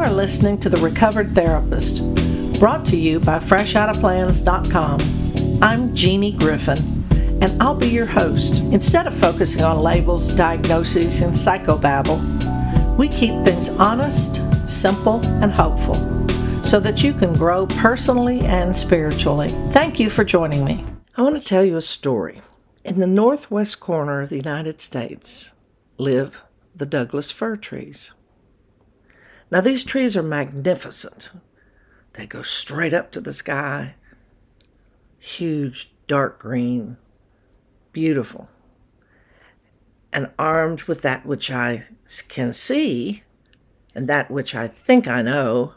are listening to The Recovered Therapist, brought to you by FreshOuttaPlans.com. I'm Jeanie Griffin, and I'll be your host. Instead of focusing on labels, diagnoses, and psychobabble, we keep things honest, simple, and hopeful so that you can grow personally and spiritually. Thank you for joining me. I want to tell you a story. In the northwest corner of the United States live the Douglas fir trees. Now, these trees are magnificent. They go straight up to the sky, huge, dark green, beautiful. And armed with that which I can see and that which I think I know,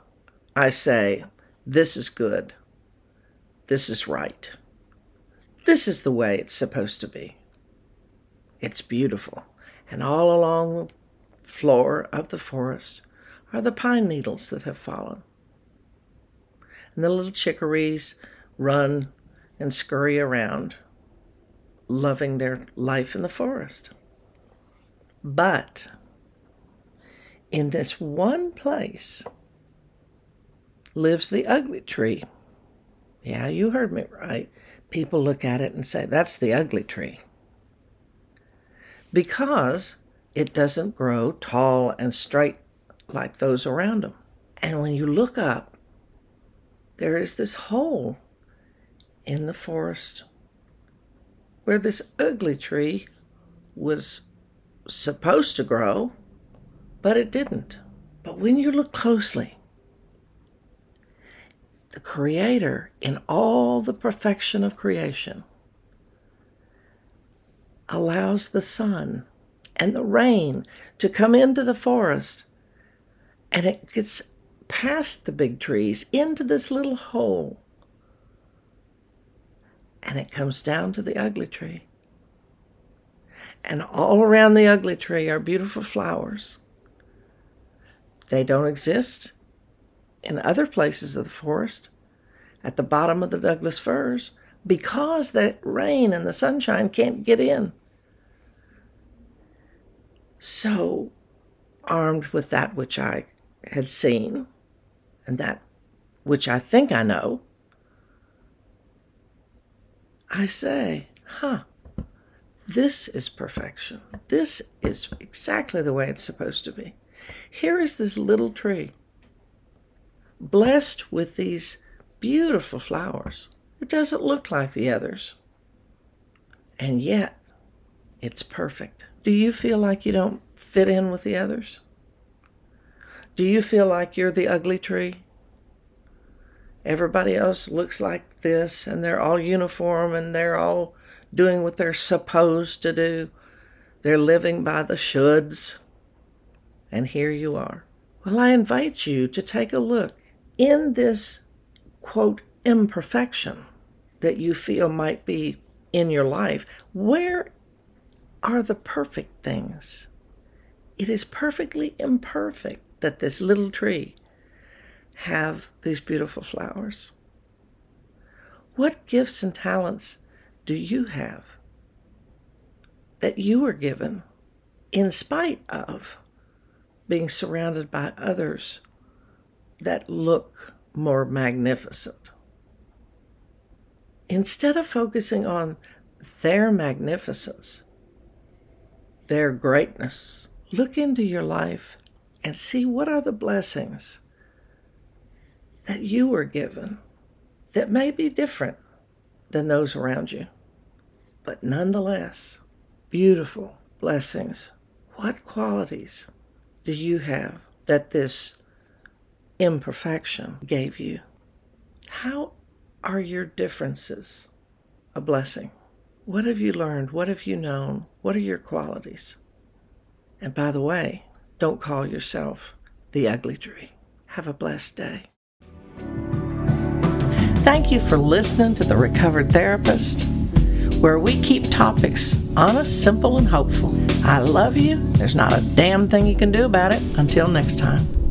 I say, This is good. This is right. This is the way it's supposed to be. It's beautiful. And all along the floor of the forest are the pine needles that have fallen. And the little chickarees run and scurry around, loving their life in the forest. But in this one place lives the ugly tree. Yeah, you heard me right. People look at it and say, that's the ugly tree. Because it doesn't grow tall and straight like those around them. And when you look up, there is this hole in the forest where this ugly tree was supposed to grow, but it didn't. But when you look closely, the Creator, in all the perfection of creation, allows the sun and the rain to come into the forest and it gets past the big trees into this little hole and it comes down to the ugly tree. And all around the ugly tree are beautiful flowers. They don't exist in other places of the forest at the bottom of the Douglas firs because the rain and the sunshine can't get in. So, armed with that which I had seen and that which I think I know, I say, huh, this is perfection. This is exactly the way it's supposed to be. Here is this little tree, blessed with these beautiful flowers. It doesn't look like the others. And yet, it's perfect. Do you feel like you don't fit in with the others? Do you feel like you're the ugly tree? Everybody else looks like this, and they're all uniform, and they're all doing what they're supposed to do. They're living by the shoulds. And here you are. Well, I invite you to take a look in this quote imperfection that you feel might be in your life. Where are the perfect things? It is perfectly imperfect that this little tree have these beautiful flowers? What gifts and talents do you have that you were given in spite of being surrounded by others that look more magnificent? Instead of focusing on their magnificence, their greatness, look into your life and see what are the blessings that you were given that may be different than those around you, but nonetheless, beautiful blessings. What qualities do you have that this imperfection gave you? How are your differences a blessing? What have you learned? What have you known? What are your qualities? And by the way, don't call yourself the ugly tree. Have a blessed day. Thank you for listening to The Recovered Therapist, where we keep topics honest, simple, and hopeful. I love you. There's not a damn thing you can do about it. Until next time.